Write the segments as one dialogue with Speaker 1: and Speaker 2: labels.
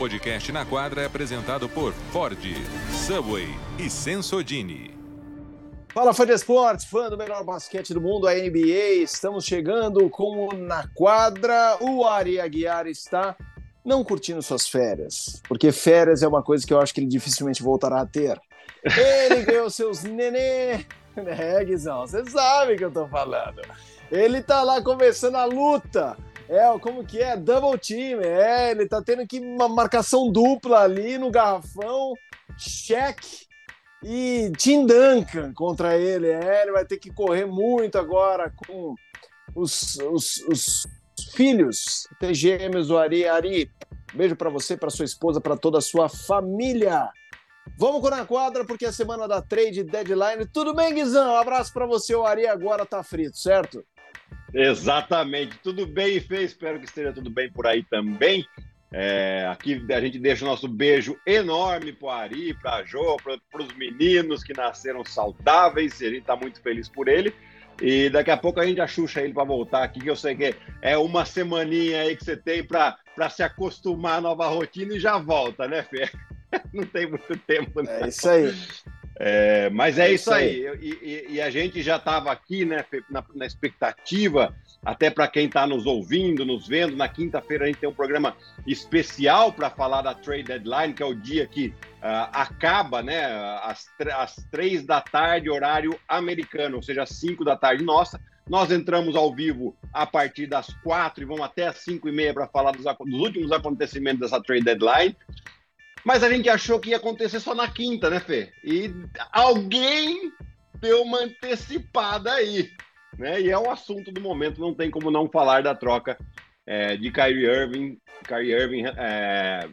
Speaker 1: podcast na quadra é apresentado por Ford, Subway e Sensodini.
Speaker 2: Fala fã de esportes, fã do melhor basquete do mundo, a NBA. Estamos chegando com o Na Quadra. O Ari Aguiar está não curtindo suas férias, porque férias é uma coisa que eu acho que ele dificilmente voltará a ter. Ele ganhou seus nenê, né, Guizão? Você sabe que eu tô falando. Ele tá lá começando a luta é, como que é? Double team. É, ele tá tendo que uma marcação dupla ali no garrafão. Check e Tim Duncan contra ele. É, ele vai ter que correr muito agora com os, os, os filhos, ter gêmeos do Ari. Ari, beijo para você, para sua esposa, para toda a sua família. Vamos com na quadra porque é semana da trade deadline. Tudo bem, Guizão? Um abraço para você. O Ari agora tá frito, certo?
Speaker 3: Exatamente. Tudo bem, Fê? Espero que esteja tudo bem por aí também. É, aqui a gente deixa o nosso beijo enorme para o Ari, para a Jo, para os meninos que nasceram saudáveis. E a gente está muito feliz por ele. E daqui a pouco a gente achucha ele para voltar aqui, que eu sei que é uma semaninha aí que você tem para se acostumar à nova rotina e já volta, né, Fê? Não tem muito tempo.
Speaker 2: Né? É isso aí.
Speaker 3: É, mas é, é isso aí. aí. E, e, a gente já estava aqui né, na, na expectativa, até para quem está nos ouvindo, nos vendo. Na quinta-feira a gente tem um programa especial para falar da Trade Deadline, que é o dia que uh, acaba né, às, às três da tarde, horário americano, ou seja, às cinco da tarde nossa. Nós entramos ao vivo a partir das quatro e vamos até às cinco e meia para falar dos, dos últimos acontecimentos dessa Trade Deadline. Mas a gente achou que ia acontecer só na quinta, né, Fê? E alguém deu uma antecipada aí. Né? E é o assunto do momento, não tem como não falar da troca é, de Kyrie Irving, Kyrie Irving é,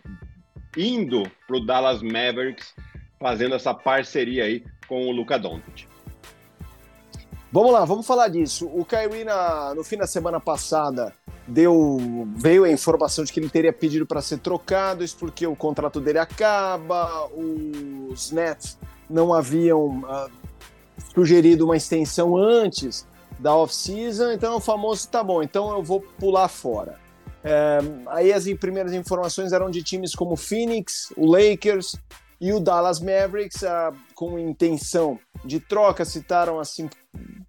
Speaker 3: indo para o Dallas Mavericks, fazendo essa parceria aí com o Luca Doncic.
Speaker 2: Vamos lá, vamos falar disso. O Kyrie, na, no fim da semana passada, deu veio a informação de que ele teria pedido para ser trocado, isso porque o contrato dele acaba, os Nets não haviam uh, sugerido uma extensão antes da off-season, então o famoso tá bom, então eu vou pular fora. É, aí as primeiras informações eram de times como o Phoenix, o Lakers e o Dallas Mavericks, uh, com intenção de troca, citaram assim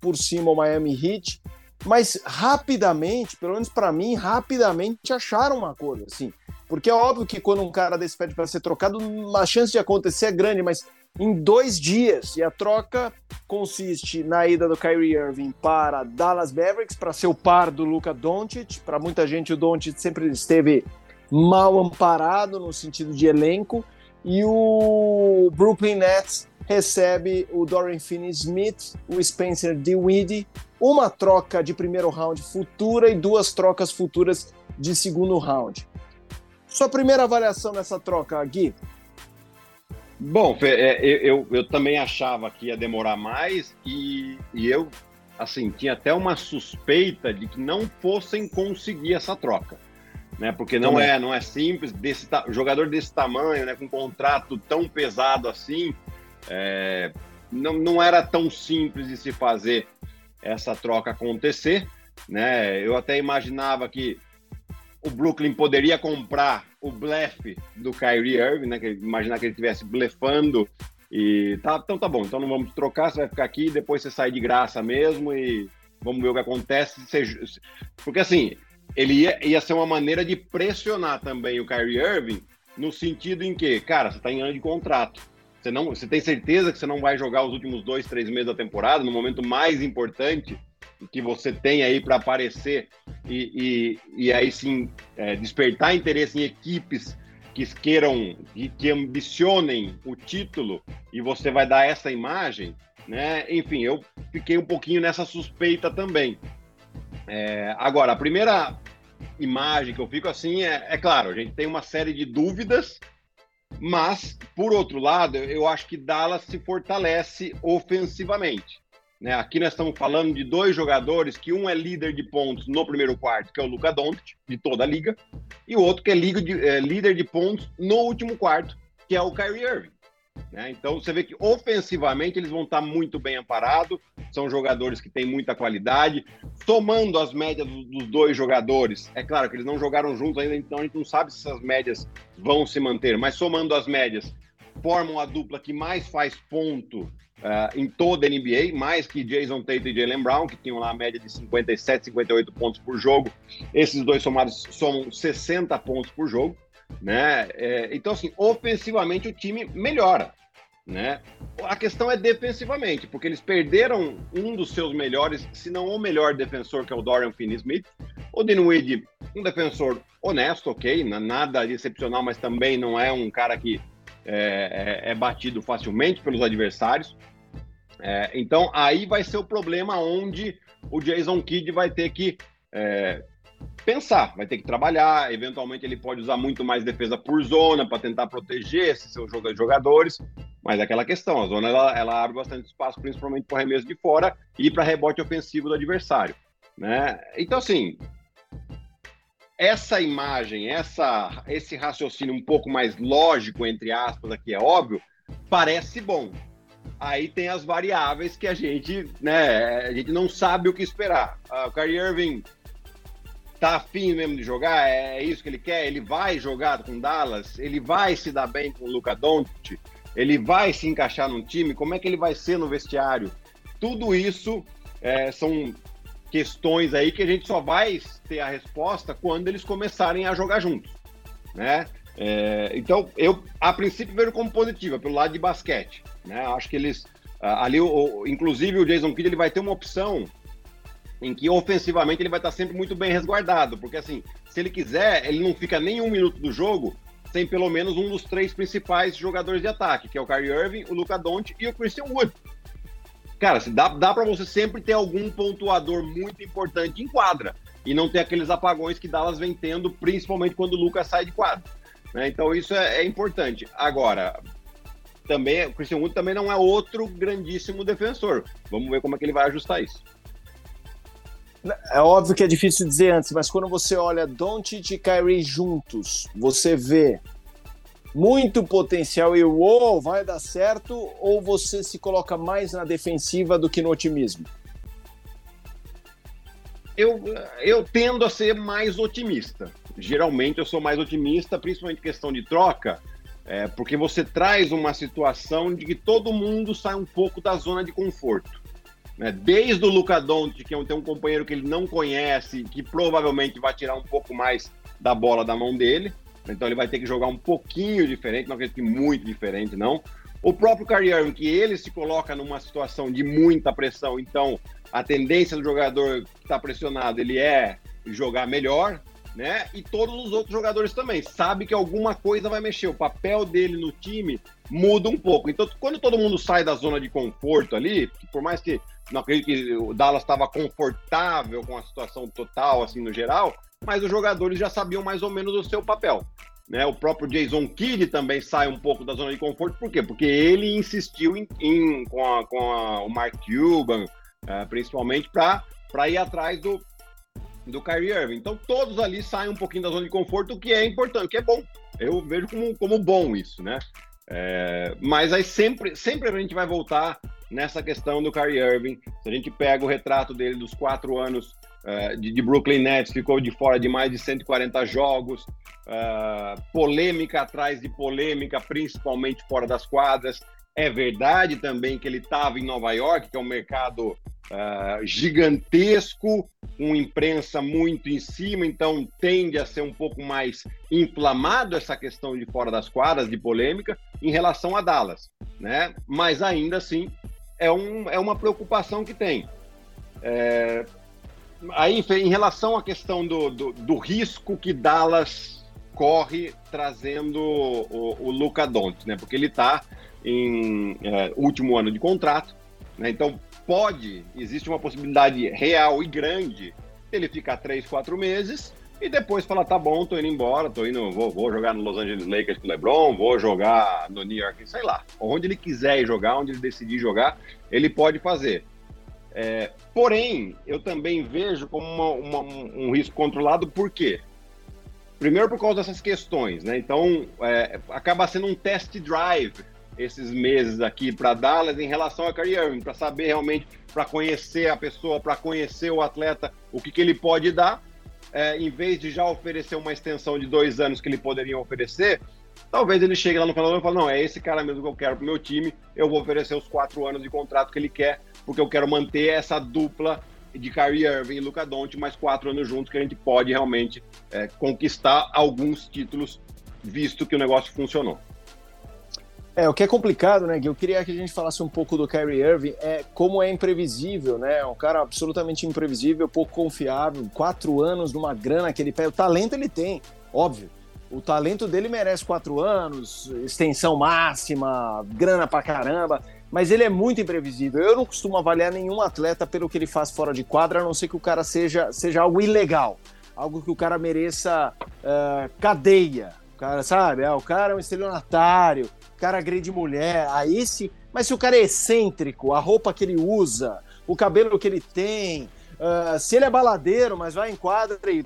Speaker 2: por cima o Miami Heat, mas rapidamente, pelo menos para mim, rapidamente acharam uma coisa, assim. Porque é óbvio que quando um cara desse pede para ser trocado, a chance de acontecer é grande, mas em dois dias. E a troca consiste na ida do Kyrie Irving para Dallas Mavericks, para ser o par do Luca Doncic. Para muita gente, o Doncic sempre esteve mal amparado no sentido de elenco. E o Brooklyn Nets recebe o Dorian Finney-Smith, o Spencer Dinwiddie, uma troca de primeiro round futura e duas trocas futuras de segundo round. Sua primeira avaliação nessa troca, Gui?
Speaker 3: Bom, é, eu, eu, também achava que ia demorar mais e, e eu, assim, tinha até uma suspeita de que não fossem conseguir essa troca. Né, porque não é, não é simples, desse jogador desse tamanho, né, com um contrato tão pesado assim, é, não, não era tão simples de se fazer essa troca acontecer. Né? Eu até imaginava que o Brooklyn poderia comprar o blefe do Kyrie Irving, né? Que imaginar que ele estivesse blefando e tá, então tá bom, então não vamos trocar, você vai ficar aqui, depois você sai de graça mesmo e vamos ver o que acontece. Porque assim, ele ia, ia ser uma maneira de pressionar também o Kyrie Irving no sentido em que, cara, você tá em ano de contrato. Você, não, você tem certeza que você não vai jogar os últimos dois, três meses da temporada, no momento mais importante que você tem aí para aparecer e, e, e, aí sim é, despertar interesse em equipes que queiram e que ambicionem o título e você vai dar essa imagem, né? Enfim, eu fiquei um pouquinho nessa suspeita também. É, agora, a primeira imagem que eu fico assim é, é claro, a gente tem uma série de dúvidas mas, por outro lado, eu acho que Dallas se fortalece ofensivamente. Né? Aqui nós estamos falando de dois jogadores que um é líder de pontos no primeiro quarto, que é o Luca Doncic, de toda a liga, e o outro que é, de, é líder de pontos no último quarto, que é o Kyrie Irving. Né? Então você vê que ofensivamente eles vão estar muito bem amparados, são jogadores que têm muita qualidade. Somando as médias dos dois jogadores, é claro que eles não jogaram juntos ainda, então a gente não sabe se essas médias vão se manter, mas somando as médias, formam a dupla que mais faz ponto Uh, em toda a NBA, mais que Jason Tate e Jalen Brown, que tinham lá a média de 57, 58 pontos por jogo. Esses dois somados somam 60 pontos por jogo. Né? É, então, assim, ofensivamente o time melhora. Né? A questão é defensivamente, porque eles perderam um dos seus melhores, se não o melhor defensor, que é o Dorian Finney-Smith. O Dinwiddie, um defensor honesto, ok, nada excepcional, mas também não é um cara que é, é, é batido facilmente pelos adversários. É, então aí vai ser o problema onde o Jason Kidd vai ter que é, pensar, vai ter que trabalhar. Eventualmente ele pode usar muito mais defesa por zona para tentar proteger esses seus jogadores. Mas é aquela questão, a zona ela, ela abre bastante espaço, principalmente para arremesso de fora e para rebote ofensivo do adversário. Né? Então, assim, essa imagem, essa, esse raciocínio um pouco mais lógico, entre aspas, aqui é óbvio, parece bom. Aí tem as variáveis que a gente, né, a gente não sabe o que esperar. Uh, o Kyrie Irving tá afim mesmo de jogar? É isso que ele quer? Ele vai jogar com Dallas? Ele vai se dar bem com o Luca Doncic? Ele vai se encaixar num time? Como é que ele vai ser no vestiário? Tudo isso é, são questões aí que a gente só vai ter a resposta quando eles começarem a jogar juntos, né? É, então, eu, a princípio, vejo como positiva, pelo lado de basquete, né? Acho que eles, ali, o, inclusive o Jason Kidd, ele vai ter uma opção em que ofensivamente ele vai estar sempre muito bem resguardado, porque assim, se ele quiser, ele não fica nem um minuto do jogo sem pelo menos um dos três principais jogadores de ataque, que é o Kyrie Irving, o Luca Doncic e o Christian Wood. Cara, dá, dá para você sempre ter algum pontuador muito importante em quadra e não ter aqueles apagões que Dallas vem tendo, principalmente quando o Lucas sai de quadra. Né? Então isso é, é, importante. Agora, também o Christian Wood também não é outro grandíssimo defensor. Vamos ver como é que ele vai ajustar isso.
Speaker 2: É óbvio que é difícil dizer antes, mas quando você olha Doncic e Kyrie juntos, você vê muito potencial e uou, vai dar certo, ou você se coloca mais na defensiva do que no otimismo?
Speaker 3: Eu, eu tendo a ser mais otimista. Geralmente eu sou mais otimista, principalmente questão de troca, é, porque você traz uma situação de que todo mundo sai um pouco da zona de conforto. Né? Desde o Luca Doncic, que é um companheiro que ele não conhece, que provavelmente vai tirar um pouco mais da bola da mão dele, então ele vai ter que jogar um pouquinho diferente, não acredito que muito diferente, não. O próprio Kyrie Irving, que ele se coloca numa situação de muita pressão, então a tendência do jogador que está pressionado, ele é jogar melhor, né? E todos os outros jogadores também. Sabe que alguma coisa vai mexer. O papel dele no time muda um pouco. Então, quando todo mundo sai da zona de conforto ali, por mais que não acredito que o Dallas estava confortável com a situação total, assim, no geral, mas os jogadores já sabiam mais ou menos o seu papel. Né? O próprio Jason Kidd também sai um pouco da zona de conforto, por quê? Porque ele insistiu em, em com, a, com a, o Mark Cuban, uh, principalmente, para ir atrás do, do Kyrie Irving. Então todos ali saem um pouquinho da zona de conforto, o que é importante, o que é bom. Eu vejo como, como bom isso, né? É, mas aí sempre, sempre a gente vai voltar nessa questão do Kyrie Irving. Se a gente pega o retrato dele dos quatro anos uh, de, de, Brooklyn Nets, ficou de fora de mais de 140 jogos, uh, polêmica atrás de polêmica, principalmente fora das quadras. É verdade também que ele estava em Nova York, que é um mercado uh, gigantesco, com imprensa muito em cima, então tende a ser um pouco mais inflamado essa questão de fora das quadras, de polêmica, em relação a Dallas, né? Mas ainda assim é, um, é uma preocupação que tem. É, aí, em relação à questão do, do, do, risco que Dallas corre trazendo o, o Luca Doncic, né? Porque ele está em é, último ano de contrato, né? Então pode, existe uma possibilidade real e grande ele ficar três, quatro meses e depois falar, tá bom, tô indo embora, tô indo, vou, vou jogar no Los Angeles Lakers com o LeBron, vou jogar no New York, sei lá. Onde ele quiser jogar, onde ele decidir jogar, ele pode fazer. É, porém, eu também vejo como uma, uma, um risco controlado, por quê? Primeiro por causa dessas questões, né? Então, é, acaba sendo um test drive esses meses aqui para Dallas em relação a Kyrie Irving, para saber realmente, para conhecer a pessoa, para conhecer o atleta, o que, que ele pode dar, é, em vez de já oferecer uma extensão de dois anos que ele poderia oferecer, talvez ele chegue lá no final e fale, não, é esse cara mesmo que eu quero para o meu time, eu vou oferecer os quatro anos de contrato que ele quer, porque eu quero manter essa dupla de Kyrie Irving e Luca Doncic mais quatro anos juntos que a gente pode realmente é, conquistar alguns títulos, visto que o negócio funcionou.
Speaker 2: É, o que é complicado, né, Gui? Eu queria que a gente falasse um pouco do Kyrie Irving, é como é imprevisível, né? É um cara absolutamente imprevisível, pouco confiável, quatro anos numa grana que ele pega. O talento ele tem, óbvio. O talento dele merece quatro anos, extensão máxima, grana pra caramba, mas ele é muito imprevisível. Eu não costumo avaliar nenhum atleta pelo que ele faz fora de quadra, a não ser que o cara seja, seja algo ilegal, algo que o cara mereça uh, cadeia. O cara, sabe? Ah, o cara é um estelionatário, cara agride mulher, aí sim. Mas se o cara é excêntrico, a roupa que ele usa, o cabelo que ele tem, uh, se ele é baladeiro, mas vai em quadra e.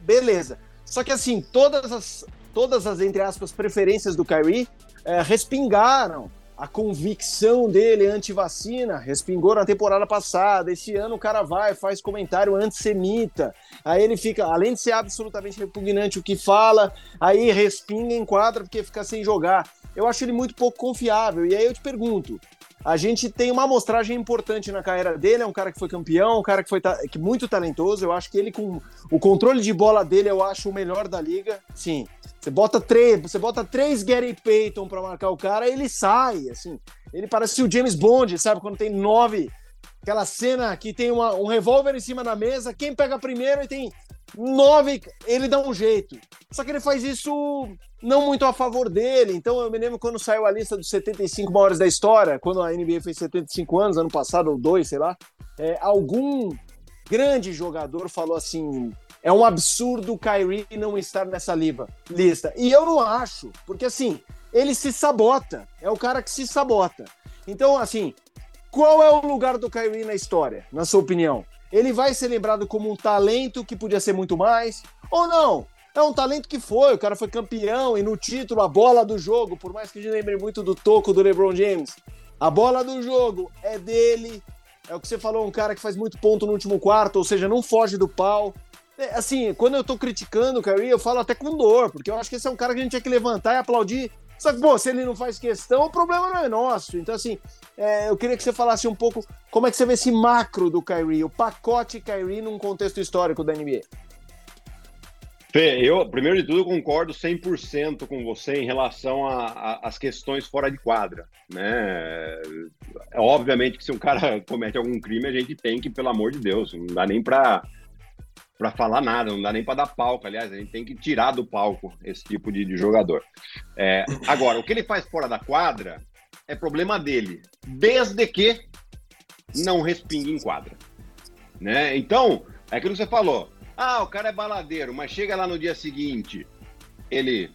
Speaker 2: Beleza. Só que assim, todas as, todas as, entre aspas, preferências do Kyrie uh, respingaram. A convicção dele anti-vacina respingou na temporada passada. Esse ano o cara vai, faz comentário antissemita. Aí ele fica, além de ser absolutamente repugnante o que fala, aí respinga em quadra porque fica sem jogar eu acho ele muito pouco confiável. E aí eu te pergunto: a gente tem uma amostragem importante na carreira dele, é um cara que foi campeão, um cara que foi ta que muito talentoso. Eu acho que ele, com o controle de bola dele, eu acho o melhor da liga. Sim. Você bota três, você bota três Gary Payton para marcar o cara, ele sai, assim. Ele parece o James Bond, sabe? Quando tem nove. Aquela cena que tem uma, um revólver em cima da mesa, quem pega primeiro e tem nove, ele dá um jeito. Só que ele faz isso não muito a favor dele. Então eu me lembro quando saiu a lista dos 75 maiores da história, quando a NBA fez 75 anos, ano passado, ou dois, sei lá, é, algum grande jogador falou assim: é um absurdo o Kyrie não estar nessa lista. E eu não acho, porque assim, ele se sabota. É o cara que se sabota. Então, assim, qual é o lugar do Kyrie na história, na sua opinião? Ele vai ser lembrado como um talento que podia ser muito mais? Ou não? É um talento que foi, o cara foi campeão e no título a bola do jogo, por mais que a gente lembre muito do toco do LeBron James, a bola do jogo é dele. É o que você falou, um cara que faz muito ponto no último quarto, ou seja, não foge do pau. É, assim, quando eu tô criticando o Kyrie, eu falo até com dor, porque eu acho que esse é um cara que a gente tinha que levantar e aplaudir só que, pô, se ele não faz questão, o problema não é nosso. Então, assim, é, eu queria que você falasse um pouco como é que você vê esse macro do Kyrie, o pacote Kyrie num contexto histórico da NBA.
Speaker 3: Fê, eu, primeiro de tudo, concordo 100% com você em relação às questões fora de quadra, né? É, obviamente que se um cara comete algum crime, a gente tem que, pelo amor de Deus, não dá nem para para falar nada, não dá nem para dar palco. Aliás, a gente tem que tirar do palco esse tipo de, de jogador. É, agora, o que ele faz fora da quadra é problema dele, desde que não respingue em quadra. Né? Então, é aquilo que você falou. Ah, o cara é baladeiro, mas chega lá no dia seguinte, ele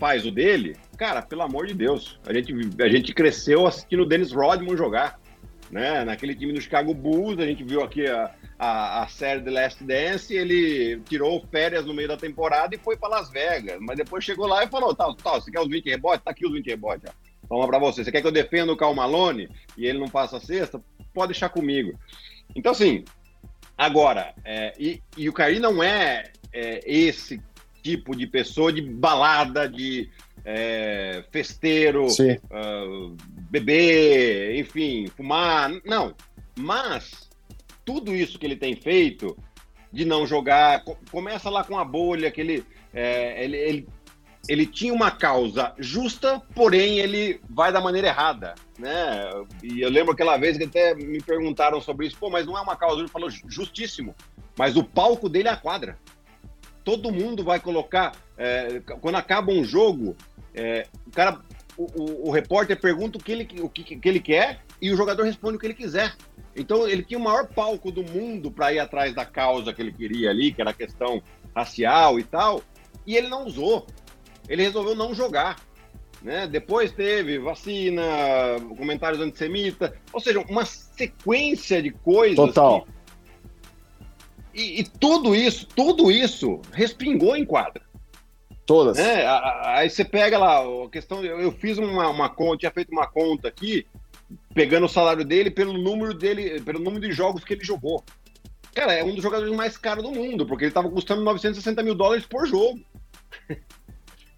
Speaker 3: faz o dele. Cara, pelo amor de Deus, a gente, a gente cresceu assistindo o Dennis Rodman jogar. Né? Naquele time do Chicago Bulls, a gente viu aqui a, a, a série The Last Dance, ele tirou férias no meio da temporada e foi para Las Vegas. Mas depois chegou lá e falou: tal, tá, tal, você quer os 20 rebotes? Tá aqui os 20 rebotes. Toma para você. Você quer que eu defenda o Cal Malone e ele não faça a cesta? Pode deixar comigo. Então, assim, agora, é, e, e, o Kyrie não é, é, esse tipo de pessoa de balada, de é, festeiro, uh, beber, enfim, fumar. Não. Mas tudo isso que ele tem feito de não jogar, começa lá com a bolha, que ele, é, ele, ele, ele, tinha uma causa justa, porém ele vai da maneira errada, né? E eu lembro aquela vez que até me perguntaram sobre isso, pô, mas não é uma causa, ele falou justíssimo, mas o palco dele é a quadra. Todo mundo vai colocar, é, quando acaba um jogo, é, o cara, o, o, o, repórter pergunta o que ele, o que, que ele quer e o jogador responde o que ele quiser. Então ele tinha o maior palco do mundo para ir atrás da causa que ele queria ali, que era a questão racial e tal, e ele não usou. Ele resolveu não jogar. Né? Depois teve vacina, comentários antissemitas, ou seja, uma sequência de coisas.
Speaker 2: Total.
Speaker 3: Que... E, e tudo isso, tudo isso respingou em quadra.
Speaker 2: Todas.
Speaker 3: É, aí você pega lá, a questão. Eu fiz uma, uma conta, tinha feito uma conta aqui, pegando o salário dele pelo número dele, pelo número de jogos que ele jogou. Cara, é um dos jogadores mais caros do mundo, porque ele estava custando 960 mil dólares por jogo.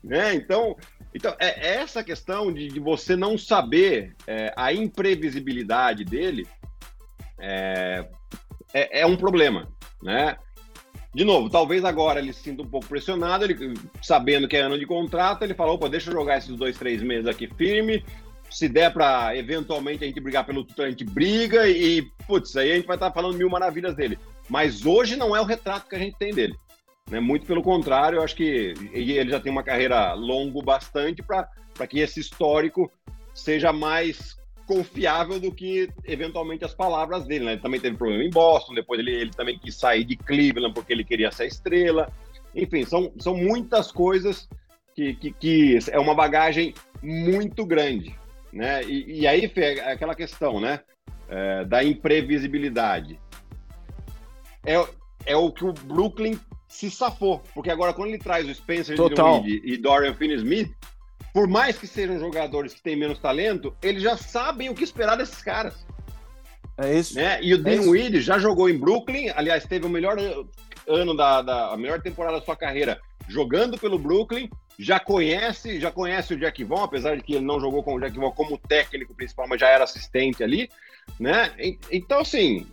Speaker 3: né? Então, então, é essa questão de, de você não saber é, a imprevisibilidade dele é, é, é, um problema, né? De novo, talvez agora ele se sinta um pouco pressionado, ele sabendo que é ano de contrato, ele fala, opa, deixa eu jogar esses dois, três meses aqui firme, se der para eventualmente a gente brigar pelo título, a gente briga e, putz, aí a gente vai estar tá falando mil maravilhas dele. Mas hoje não é o retrato que a gente tem dele. Né? Muito pelo contrário, eu acho que ele já tem uma carreira longo bastante para que esse histórico seja mais confiável do que eventualmente as palavras dele. Né? Ele também teve problema em Boston, depois ele, ele também quis sair de Cleveland porque ele queria ser estrela. Enfim, são, são muitas coisas que, que, que é uma bagagem muito grande. Né? E, e aí, Fê, é aquela questão né? É, da imprevisibilidade. É, é o que o Brooklyn se safou. Porque agora, quando ele traz o Spencer Dinwiddie e Dorian Finney-Smith, por mais que sejam jogadores que têm menos talento, eles já sabem o que esperar desses caras.
Speaker 2: É isso.
Speaker 3: Né? E o é Dinwiddie já jogou em Brooklyn, aliás, teve o melhor ano da, da a melhor temporada da sua carreira jogando pelo Brooklyn, já conhece, já conhece o Jack Vaughn, apesar de que ele não jogou com o Jack Vaughn como técnico principal, mas já era assistente ali, né? Então, assim,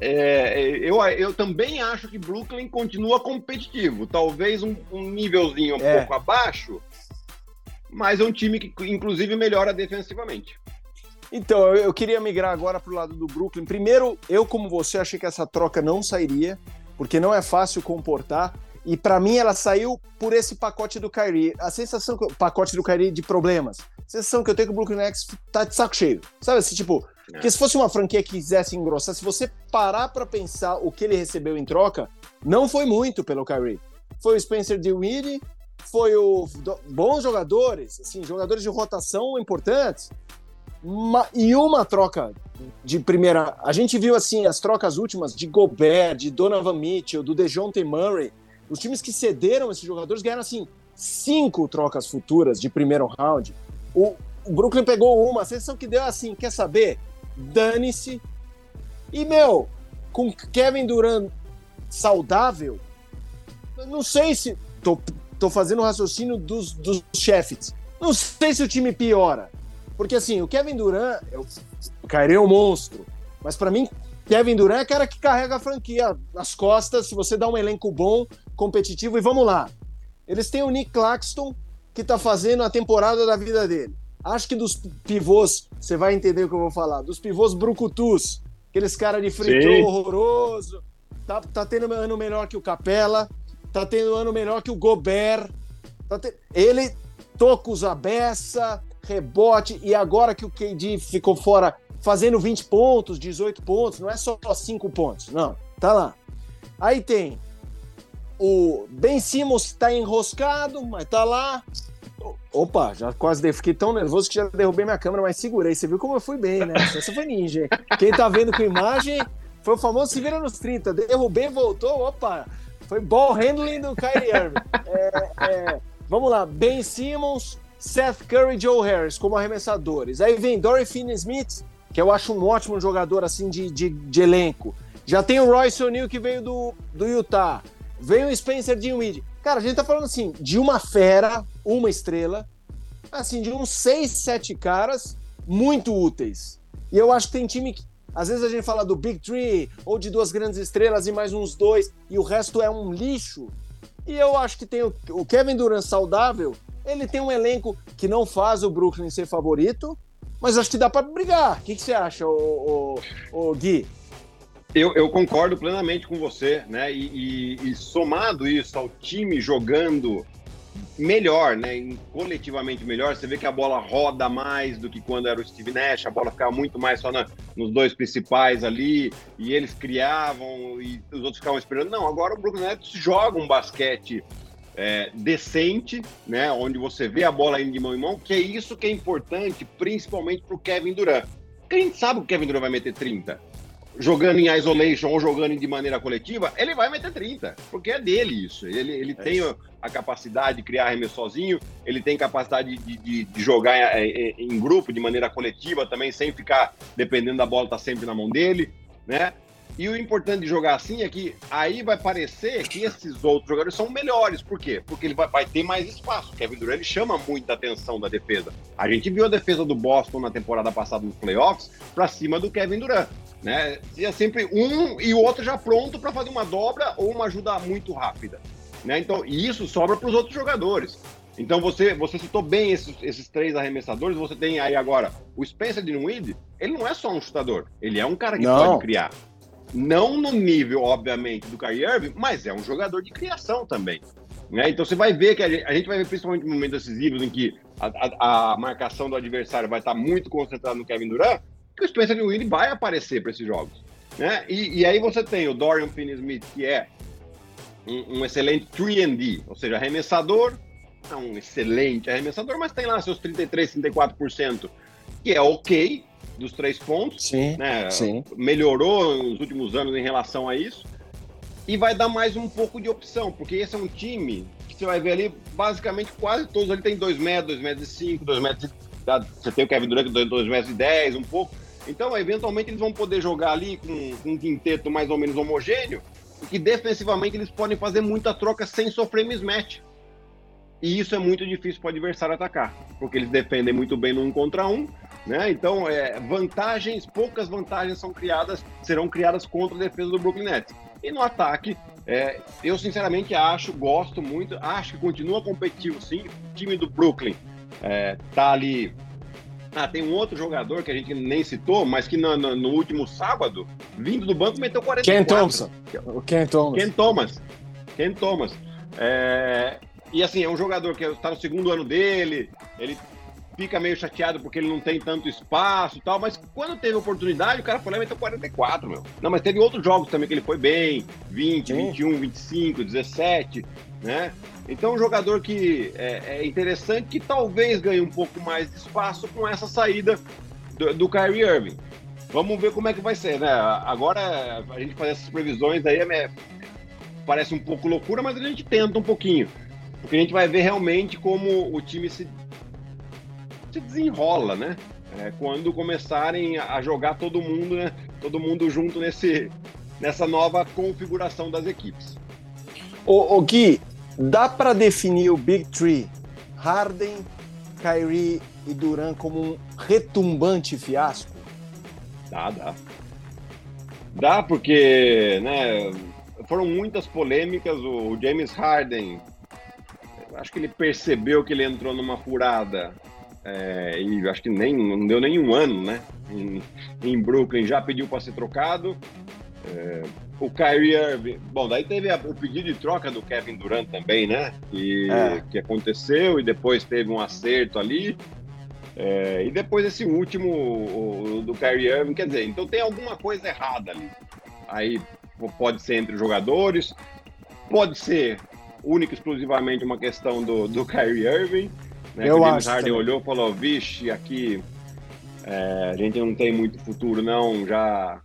Speaker 3: é, eu, eu também acho que Brooklyn continua competitivo. Talvez um, um nívelzinho um é. pouco abaixo, mas é um time que, inclusive, melhora defensivamente.
Speaker 2: Então, eu, eu queria migrar agora para o lado do Brooklyn. Primeiro, eu, como você, achei que essa troca não sairia, porque não é fácil comportar. E para mim, ela saiu por esse pacote do Kyrie. A sensação que o pacote do Kyrie de problemas. A sensação que eu tenho que o Brooklyn Nets tá de saco cheio. Sabe assim, tipo, porque se fosse uma franquia que quisesse engrossar, se você parar para pensar o que ele recebeu em troca, não foi muito pelo Kyrie. Foi o Spencer Dinwiddie, foi o bons jogadores, assim, jogadores de rotação importantes. Uma, e uma troca de primeira. A gente viu assim as trocas últimas de Gobert, de Donovan Mitchell, do DeJounte Murray. Os times que cederam esses jogadores ganharam assim cinco trocas futuras de primeiro round. O, o Brooklyn pegou uma, a sensação que deu assim, quer saber? dane-se. E, meu, com Kevin Durant saudável, não sei se. Tô, tô fazendo o raciocínio dos, dos chefes. Não sei se o time piora. Porque, assim, o Kevin Durant, eu, é um monstro. Mas, para mim, Kevin Durant é cara que carrega a franquia nas costas. Se você dá um elenco bom, competitivo, e vamos lá. Eles têm o Nick Claxton, que tá fazendo a temporada da vida dele. Acho que dos pivôs, você vai entender o que eu vou falar, dos pivôs brucutus, aqueles caras de free horroroso, tá, tá tendo ano melhor que o Capela, tá tendo ano melhor que o Gobert, tá te... ele tocos a beça, rebote, e agora que o KD ficou fora fazendo 20 pontos, 18 pontos, não é só 5 pontos, não, tá lá. Aí tem o Ben Simmons tá enroscado, mas tá lá. Opa, já quase fiquei tão nervoso que já derrubei minha câmera, mas segurei. Você viu como eu fui bem, né? Essa foi ninja. Quem tá vendo com imagem foi o famoso se vira nos 30. Derrubei, voltou, opa. Foi ball handling do Kyrie Irving. É, é, vamos lá, Ben Simmons, Seth Curry e Joe Harris como arremessadores. Aí vem Dory Finney-Smith, que eu acho um ótimo jogador assim de, de, de elenco. Já tem o Royce O'Neal que veio do, do Utah. Veio o Spencer Dinwiddie. Cara, a gente tá falando assim, de uma fera, uma estrela, assim, de uns seis, sete caras muito úteis. E eu acho que tem time que. Às vezes a gente fala do Big Three, ou de duas grandes estrelas e mais uns dois, e o resto é um lixo. E eu acho que tem o, o Kevin Durant saudável, ele tem um elenco que não faz o Brooklyn ser favorito, mas acho que dá para brigar. O que, que, você acha, o, o, o Gui?
Speaker 3: Eu, eu, concordo plenamente com você, né? E, e, e, somado isso ao time jogando melhor, né? Coletivamente melhor, você vê que a bola roda mais do que quando era o Steve Nash, a bola ficava muito mais só na, nos dois principais ali, e eles criavam e os outros ficavam esperando. Não, agora o Brooklyn Nets joga um basquete é, decente, né? Onde você vê a bola indo de mão em mão, que é isso que é importante, principalmente para o Kevin Durant. Porque a gente sabe que o Kevin Durant vai meter 30 jogando em isolation ou jogando de maneira coletiva, ele vai meter 30, porque é dele isso. Ele, ele é tem isso. a capacidade de criar arremesso sozinho, ele tem capacidade de, de, de jogar em, em, grupo, de maneira coletiva também, sem ficar dependendo da bola, tá sempre na mão dele, né? E o importante de jogar assim é que aí vai parecer que esses outros jogadores são melhores. Por quê? Porque ele vai, vai ter mais espaço. O Kevin Durant ele chama muita atenção da defesa. A gente viu a defesa do Boston na temporada passada nos playoffs para cima do Kevin Durant. Né? E é sempre um e o outro já pronto para fazer uma dobra ou uma ajuda muito rápida. Né? Então, e isso sobra para os outros jogadores. Então você, você citou bem esses, esses três arremessadores. Você tem aí agora o Spencer Dinwiddie. Ele não é só um chutador. Ele é um cara que não. pode criar. Não no nível, obviamente, do Kyrie Irving, mas é um jogador de criação também. Né? Então você vai ver que a gente, a gente vai ver principalmente em momentos decisivos em que a, a, a, marcação do adversário vai estar muito concentrada no Kevin Durant, que o Spencer Dinwiddie vai aparecer para esses jogos. Né? E, e, aí você tem o Dorian Finney-Smith, que é um, um excelente 3D, ou seja, arremessador, é um excelente arremessador, mas tem lá seus 33, 34%, que é ok, dos três pontos.
Speaker 2: Sim,
Speaker 3: né?
Speaker 2: sim.
Speaker 3: Melhorou nos últimos anos em relação a isso. E vai dar mais um pouco de opção, porque esse é um time que você vai ver ali, basicamente quase todos ali tem 2 metros, 2 metros e 5, 2 metros Você tem o Kevin Durant 2 metros e 10, um pouco. Então, eventualmente, eles vão poder jogar ali com, com um quinteto mais ou menos homogêneo, e que defensivamente eles podem fazer muita troca sem sofrer mismatch. E isso é muito difícil para o adversário atacar, porque eles defendem muito bem no um contra um, né? Então, é, vantagens, poucas vantagens são criadas, serão criadas contra a defesa do Brooklyn Nets. E no ataque, é, eu sinceramente acho, gosto muito, acho que continua competitivo sim. O time do Brooklyn é, tá ali. Ah, tem um outro jogador que a gente nem citou, mas que no, no, no último sábado, vindo do banco, meteu 44.
Speaker 2: Ken Thompson. O Ken Thomas.
Speaker 3: Ken Thomas. Ken Thomas. É, e assim, é um jogador que está no segundo ano dele, ele fica meio chateado porque ele não tem tanto espaço e tal, mas quando teve oportunidade, o cara foi lá e meteu 44, meu. Não, mas teve outros jogos também que ele foi bem, 20, Sim. 21, 25, 17, né? Então, um jogador que é, é, interessante, que talvez ganhe um pouco mais de espaço com essa saída do, do Kyrie Irving. Vamos ver como é que vai ser, né? Agora, a gente fazer essas previsões aí é, parece um pouco loucura, mas a gente tenta um pouquinho. Porque a gente vai ver realmente como o time se, se desenrola, né? É, quando começarem a jogar todo mundo, né? Todo mundo junto nesse, nessa nova configuração das equipes.
Speaker 2: O, o Gui, dá para definir o Big Three, Harden, Kyrie e Duran como um retumbante fiasco?
Speaker 3: Dá, dá. Dá porque, né, foram muitas polêmicas. O James Harden acho que ele percebeu que ele entrou numa furada é, e acho que nem não deu nem um ano, né? Em, em Brooklyn já pediu para ser trocado. É, o Kyrie Irving, bom, daí teve a, o pedido de troca do Kevin Durant também, né? E, é. Que aconteceu e depois teve um acerto ali. É, e depois esse último o, do Kyrie Irving, quer dizer, então tem alguma coisa errada ali. Aí pode ser entre os jogadores, pode ser única e exclusivamente uma questão do, do Kyrie Irving. Né,
Speaker 2: Eu
Speaker 3: o
Speaker 2: James
Speaker 3: Harden olhou e falou: vixe, aqui é, a gente não tem muito futuro, não. Já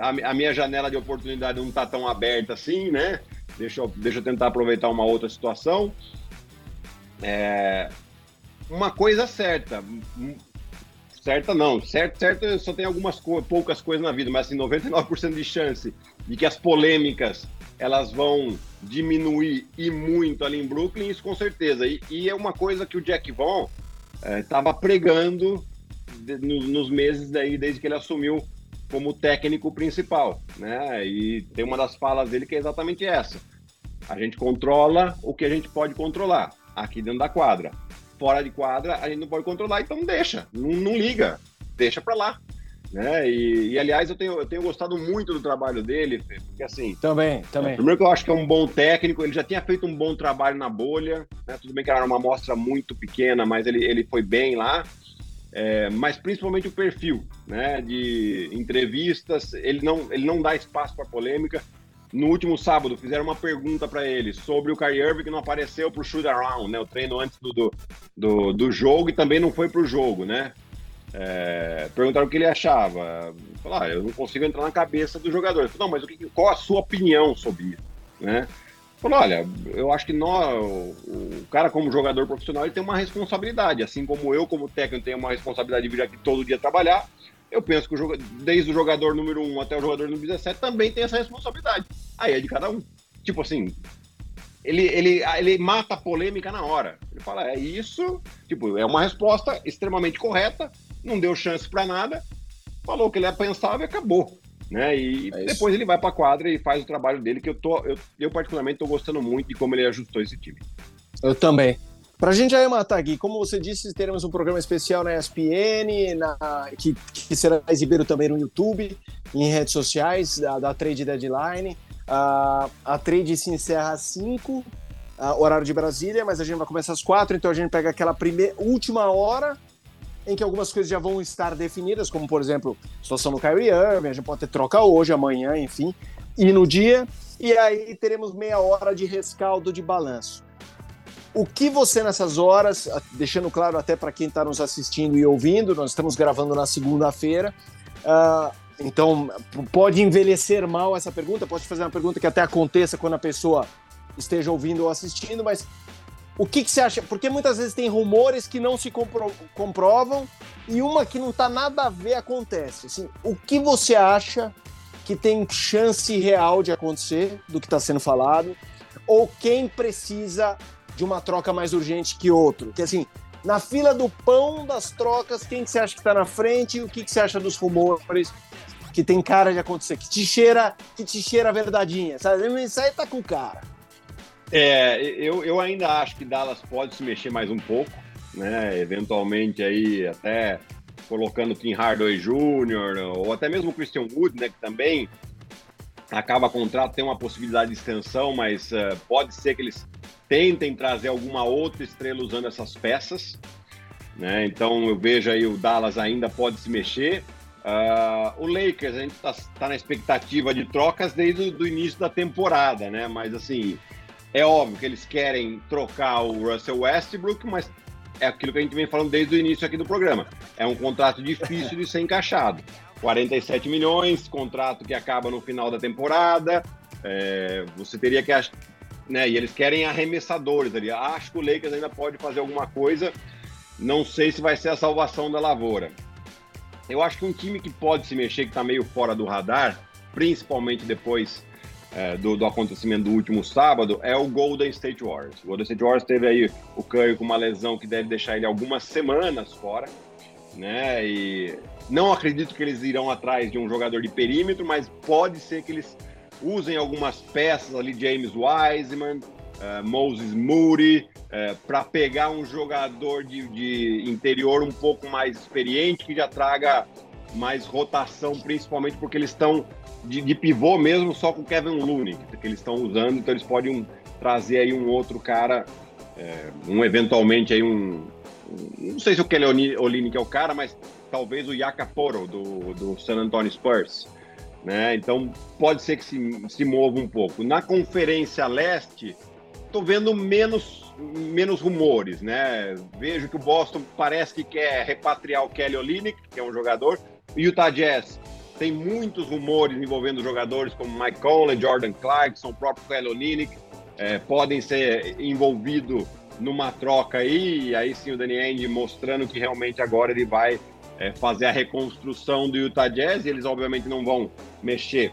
Speaker 3: a, a, minha janela de oportunidade não está tão aberta assim, né? Deixa eu, deixa eu tentar aproveitar uma outra situação. É, uma coisa certa, certa não, certo, certo, só tem algumas co poucas coisas na vida, mas assim, 99% de chance de que as polêmicas elas vão diminuir e muito ali em Brooklyn, isso com certeza. E, e é uma coisa que o Jack Vaughn estava é, pregando de, no, nos meses daí, desde que ele assumiu como técnico principal, né? E tem uma das falas dele que é exatamente essa. A gente controla o que a gente pode controlar aqui dentro da quadra. Fora de quadra, a gente não pode controlar, então deixa, não, não liga, deixa para lá. Né? E, e, aliás, eu tenho, eu tenho gostado muito do trabalho dele, porque assim.
Speaker 2: Também, também.
Speaker 3: Primeiro que eu acho que é um bom técnico, ele já tinha feito um bom trabalho na bolha, né? Tudo bem que era uma amostra muito pequena, mas ele, ele foi bem lá. É, mas principalmente o perfil, né? De entrevistas, ele não, ele não dá espaço para polêmica. No último sábado, fizeram uma pergunta para ele sobre o Kyrie Irving que não apareceu para o shoot around, né? O treino antes do, do, do, do jogo e também não foi para o jogo, né? É, perguntaram o que ele achava. Falar, ah, eu não consigo entrar na cabeça do jogador. Falei, não, mas o que, qual a sua opinião sobre isso? Né? Falou, olha, eu acho que nós, o cara como jogador profissional ele tem uma responsabilidade, assim como eu como técnico tenho uma responsabilidade de vir aqui todo dia trabalhar, eu penso que o, desde o jogador número 1 até o jogador número 17 também tem essa responsabilidade. Aí é de cada um. Tipo assim, ele, ele, ele mata a polêmica na hora. Ele fala, é isso, tipo, é uma resposta extremamente correta, não deu chance para nada, falou o que ele pensava e acabou. Né? E é depois ele vai para a quadra e faz o trabalho dele, que eu, tô, eu, eu particularmente estou gostando muito de como ele ajustou esse time.
Speaker 2: Eu também. Para a gente matar aqui, como você disse, teremos um programa especial na ESPN, na, que, que será exibido também no YouTube, em redes sociais da, da Trade Deadline. Uh, a trade se encerra às 5, uh, horário de Brasília, mas a gente vai começar às 4, então a gente pega aquela primeira, última hora em que algumas coisas já vão estar definidas, como por exemplo, situação do Kyrie Irving, a gente pode ter troca hoje, amanhã, enfim, e no dia, e aí teremos meia hora de rescaldo de balanço. O que você nessas horas, deixando claro até para quem está nos assistindo e ouvindo, nós estamos gravando na segunda-feira, uh, então pode envelhecer mal essa pergunta, pode fazer uma pergunta que até aconteça quando a pessoa esteja ouvindo ou assistindo, mas o que, que você acha? Porque muitas vezes tem rumores que não se compro comprovam e uma que não está nada a ver acontece. Assim, o que você acha que tem chance real de acontecer do que está sendo falado? Ou quem precisa de uma troca mais urgente que outro. Que assim, na fila do pão das trocas, quem que você acha que está na frente e o que, que você acha dos rumores que tem cara de acontecer, que te cheira, que te cheira verdadinha, sabe? Isso aí tá com cara.
Speaker 3: É, eu, eu ainda acho que Dallas pode se mexer mais um pouco, né? Eventualmente aí até colocando Tim Hardaway Jr. ou até mesmo o Christian Wood, né? Que também acaba contrato, tem uma possibilidade de extensão, mas uh, pode ser que eles tentem trazer alguma outra estrela usando essas peças. Né? Então eu vejo aí o Dallas ainda pode se mexer. Uh, o Lakers, a gente está tá na expectativa de trocas desde o início da temporada, né? Mas assim, é óbvio que eles querem trocar o Russell Westbrook, mas é aquilo que a gente vem falando desde o início aqui do programa. É um contrato difícil de ser encaixado. 47 milhões, contrato que acaba no final da temporada. É, você teria que né? E eles querem arremessadores ali. Acho que o Lakers ainda pode fazer alguma coisa. Não sei se vai ser a salvação da lavoura. Eu acho que um time que pode se mexer, que está meio fora do radar, principalmente depois é, do, do, acontecimento do último sábado, é o Golden State Warriors. O Golden State Warriors teve aí o Curry com uma lesão que deve deixar ele algumas semanas fora, né? E não acredito que eles irão atrás de um jogador de perímetro, mas pode ser que eles usem algumas peças ali, James Wiseman, uh, Moses Moody, uh, eh, para pegar um jogador de, de, interior um pouco mais experiente, que já traga mais rotação, principalmente porque eles estão de, de, pivô mesmo só com Kevin Looney, que eles estão usando, então eles podem trazer aí um outro cara, é, um eventualmente aí um, um, não sei se o Kelly Olynyk é o cara, mas talvez o Yaka Poro do, do San Antonio Spurs. Né? Então pode ser que se, se mova um pouco. Na Conferência Leste, estou vendo menos, menos rumores, né? Vejo que o Boston parece que quer repatriar o Kelly Olynyk, que é um jogador. O Utah Jazz tem muitos rumores envolvendo jogadores como Mike Conley, Jordan Clarkson, o próprio Kelly Olynyk, é, podem ser envolvidos numa troca aí, e aí sim o Danny Ainge mostrando que realmente agora ele vai é, fazer a reconstrução do Utah Jazz, e eles obviamente não vão mexer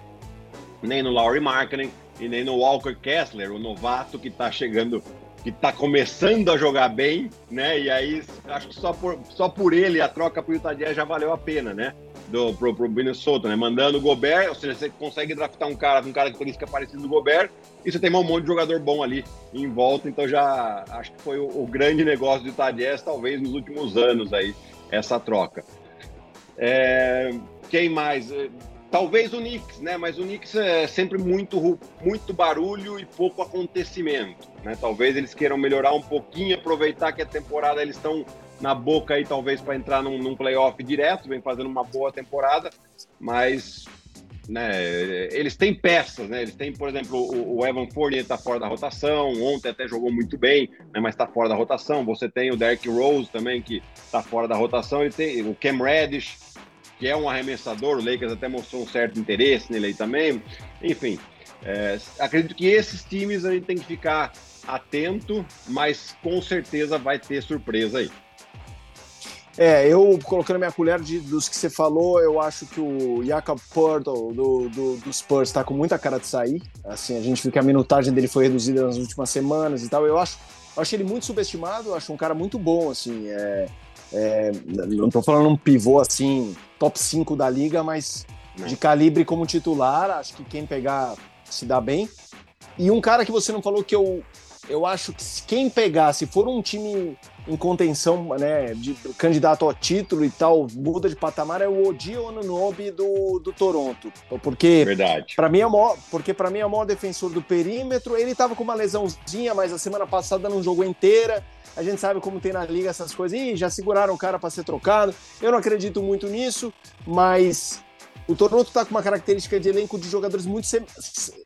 Speaker 3: nem no Laurie Markkinen e nem no Walker Kessler, o novato que está chegando, que está começando a jogar bem, né? E aí acho que só por, só por ele a troca para o Utah Jazz já valeu a pena, né? Do, pro, pro Minnesota, né? Mandando o Gobert, ou seja, você consegue draftar um cara com um característica parecida do Gobert e você tem um monte de jogador bom ali em volta, então já acho que foi o, o grande negócio do Utah Jazz, talvez nos últimos anos aí, essa troca. É, quem mais? Talvez o Knicks, né? Mas o Knicks é sempre muito, muito barulho e pouco acontecimento, né? Talvez eles queiram melhorar um pouquinho, aproveitar que a temporada eles estão na boca aí, talvez para entrar num, num playoff direto, vem fazendo uma boa temporada, mas né, eles têm peças, né? Eles têm, por exemplo, o, o Evan Fournier está fora da rotação, ontem até jogou muito bem, né, mas está fora da rotação. Você tem o Derrick Rose também, que está fora da rotação. Ele tem o Cam Reddish, que é um arremessador, o Lakers até mostrou um certo interesse nele aí também. Enfim, é, acredito que esses times a gente tem que ficar atento, mas com certeza vai ter surpresa aí.
Speaker 2: É, eu colocando minha colher de, dos que você falou, eu acho que o Jakob Purtle do, do, do Spurs está com muita cara de sair. Assim, a gente viu que a minutagem dele foi reduzida nas últimas semanas e tal. Eu acho, eu acho ele muito subestimado, acho um cara muito bom, assim. É, é, não estou falando um pivô assim, top 5 da liga, mas de calibre como titular, acho que quem pegar se dá bem. E um cara que você não falou que eu, eu acho que quem pegar, se for um time em contenção, né, de candidato ao título e tal, muda de patamar é o Odi Onunobi do, do Toronto. Porque
Speaker 3: Verdade.
Speaker 2: Para mim é o maior, porque para mim é o maior defensor do perímetro. Ele tava com uma lesãozinha, mas a semana passada não jogou inteira. A gente sabe como tem na liga essas coisas. Ih, já seguraram o cara para ser trocado. Eu não acredito muito nisso, mas o Toronto está com uma característica de elenco de jogadores muito. Sem...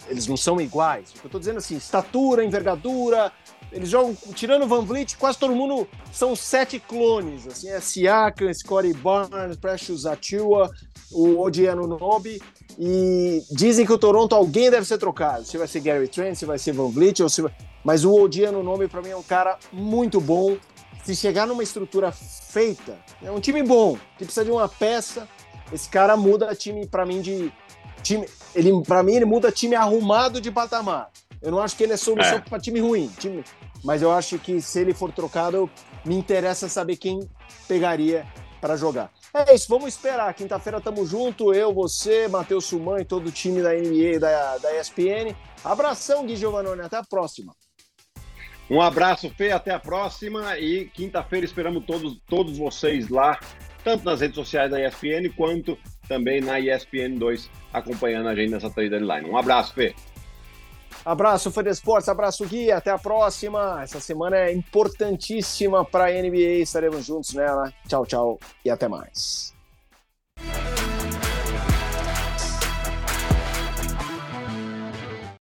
Speaker 2: Eles não são iguais. Eu estou dizendo assim: estatura, envergadura, eles jogam, tirando o Van Vliet, quase todo mundo são sete clones. Assim, é Siakam, Scottie Barnes, Precious Atua, o Odiano Nobi. E dizem que o Toronto alguém deve ser trocado. Se vai ser Gary Trent, se vai ser Van Vliet, ou se vai... mas o Odiano Nobi para mim é um cara muito bom. Se chegar numa estrutura feita, é um time bom, que precisa de uma peça. Esse cara muda time para mim de time, ele para mim ele muda time arrumado de patamar. Eu não acho que ele é solução é. para time ruim, time, mas eu acho que se ele for trocado, me interessa saber quem pegaria para jogar. É isso, vamos esperar. Quinta-feira tamo junto, eu, você, Matheus Suman e todo o time da NBA da, da ESPN. Abração, Gui Giovannone, até a próxima.
Speaker 3: Um abraço, Fê, até a próxima. E quinta-feira esperamos todos, todos vocês lá, tanto nas redes sociais da ESPN quanto também na ESPN 2, acompanhando a gente nessa trade deadline. Um abraço, Fê.
Speaker 2: Abraço, Fede Esportes, abraço, Gui, até a próxima. Essa semana é importantíssima para a NBA, estaremos juntos nela. Tchau, tchau e até mais.